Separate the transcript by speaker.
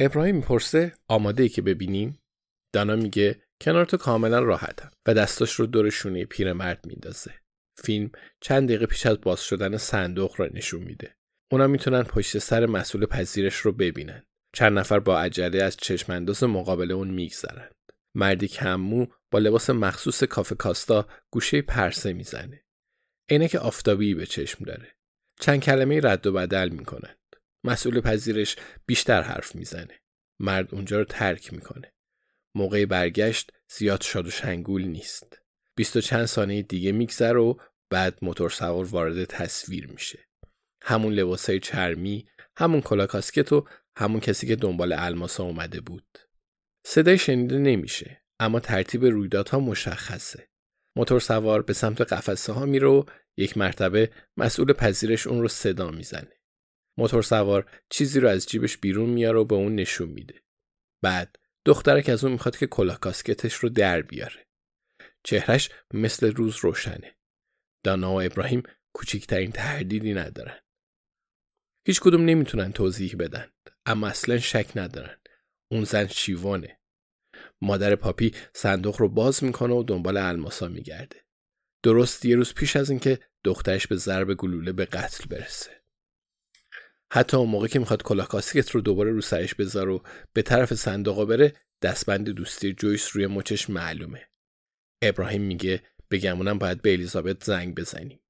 Speaker 1: ابراهیم می‌پرسه آماده ای که ببینیم؟ دانا میگه کنار تو کاملا راحتم و دستاش رو دور شونه پیرمرد میندازه. فیلم چند دقیقه پیش از باز شدن صندوق را نشون میده. اونا می‌تونن پشت سر مسئول پذیرش رو ببینن. چند نفر با عجله از چشم انداز مقابل اون میگذرند. مردی کممو با لباس مخصوص کافه کاستا گوشه پرسه می‌زنه. عینک آفتابی به چشم داره. چند کلمه رد و بدل می‌کنند. مسئول پذیرش بیشتر حرف می‌زنه. مرد اونجا رو ترک می‌کنه. موقع برگشت زیاد شاد و شنگول نیست. بیست و چند ثانیه دیگه میگذره و بعد موتور سوار وارد تصویر میشه. همون لباسای چرمی، همون کلا کاسکت و همون کسی که دنبال الماسا اومده بود. صدای شنیده نمیشه اما ترتیب رویدادها مشخصه. موتور سوار به سمت قفسه ها میره و یک مرتبه مسئول پذیرش اون رو صدا می‌زنه. موتور سوار چیزی رو از جیبش بیرون میاره و به اون نشون میده. بعد دخترک از اون می‌خواد که کلاه کاسکتش رو در بیاره. چهرش مثل روز روشنه. دانا و ابراهیم کوچکترین تردیدی ندارن. هیچ کدوم نمی‌تونن توضیح بدن اما اصلا شک ندارن. اون زن شیوانه. مادر پاپی صندوق رو باز می‌کنه و دنبال الماسا میگرده. درست یه روز پیش از اینکه دخترش به ضرب گلوله به قتل برسه. حتی اون موقع که می‌خواد کلاه کاسکت رو دوباره رو سرش بذاره و به طرف صندوق بره دستبند دوستی جویس روی مچش معلومه. ابراهیم میگه بگمونم باید به الیزابت زنگ بزنیم.